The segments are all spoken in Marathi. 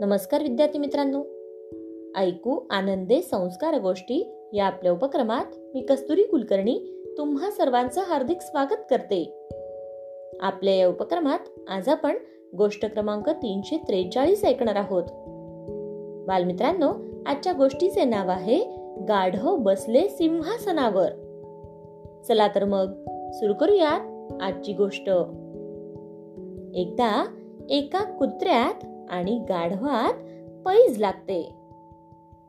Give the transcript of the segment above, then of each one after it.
नमस्कार विद्यार्थी मित्रांनो. ऐकू आनंदे संस्कार गोष्टी या आपल्या उपक्रमात मी कस्तुरी कुलकर्णी तुम्हा सर्वांचं हार्दिक स्वागत करते. आपल्या या उपक्रमात आज आपण गोष्ट क्रमांक तीनशे त्रेचाळीस ऐकणार आहोत. बालमित्रांनो आजच्या गोष्टीचे नाव आहे गाढव बसले सिंहासनावर. चला तर मग सुरू करूयात आजची गोष्ट. एकदा एका कुत्र्यात आणि गाढवात पैज लागते.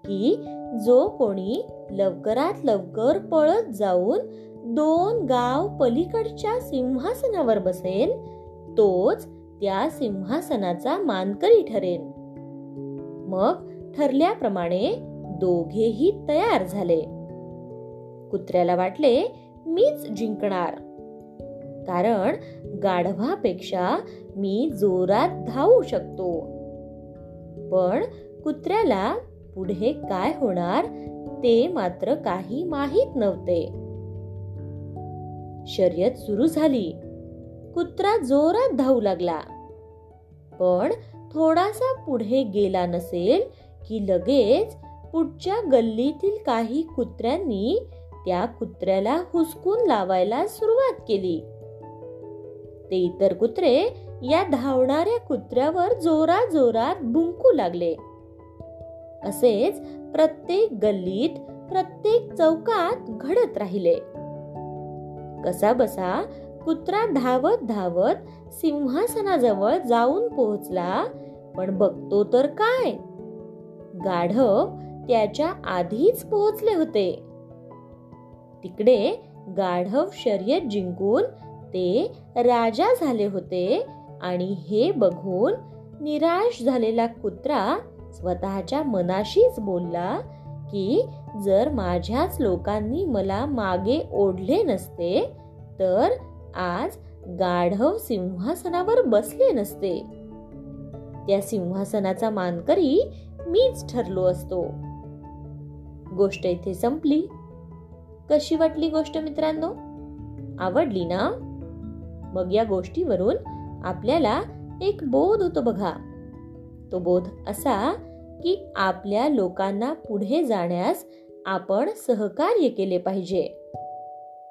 की जो कोणी लवकरात लवकर पळत जाऊन दोन गाव पलीकडच्या सिंहासनावर बसेल तोच त्या सिंहासनाचा मानकरी ठरेल मग ठरल्याप्रमाणे दोघेही तयार झाले. कुत्र्याला वाटले मीच जिंकणार. कारण गाढवापेक्षा मी जोरात धावू शकतो. पण कुत्र्याला पुढे काय होणार ते मात्र काही माहीत नव्हते. शर्यत सुरू झाली. कुत्रा जोरात धावू लागला. पण थोडासा पुढे गेला नसेल की लगेच पुढच्या गल्लीतील काही कुत्र्यांनी त्या कुत्र्याला हुसकून लावायला सुरुवात केली. ते इतर कुत्रे या धावणाऱ्या कुत्र्यावर जोरा जोरात भुंकू लागले. असेच प्रत्येक गल्लीत प्रत्येक चौकात घडत राहिले. कसा बसा कुत्रा धावत धावत सिंहासनाजवळ जाऊन पोहोचला पण बघतो तर काय? गाढव त्याच्या आधीच पोहोचले होते. तिकडे गाढव शर्यत जिंकून ते राजा झाले होते आणि हे बघून निराश झालेला कुत्रा स्वतःच्या मनाशीच बोलला की जर माझ्याच लोकांनी मला मागे ओढले नसते तर आज गाढव सिंहासनावर बसले नसते. त्या सिंहासनाचा मानकरी मीच ठरलो असतो. गोष्ट इथे संपली. कशी वाटली गोष्ट मित्रांनो? आवडली ना? मग या गोष्टीवरून आपल्याला एक बोध होतो बघा. तो बोध असा की आपल्या लोकांना पुढे जाण्यास आपण सहकार्य केले पाहिजे.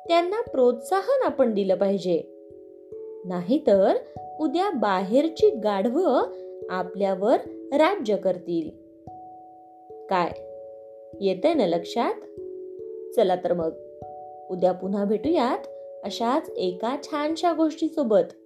त्यांना प्रोत्साहन आपण दिलं पाहिजे. नाहीतर उद्या बाहेरची गाढवं आपल्यावर राज्य करतील. काय? येते ना लक्षात? चला तर मग. उद्या पुन्हा भेटूयात अशाच एका छानशा गोष्टीसोबत.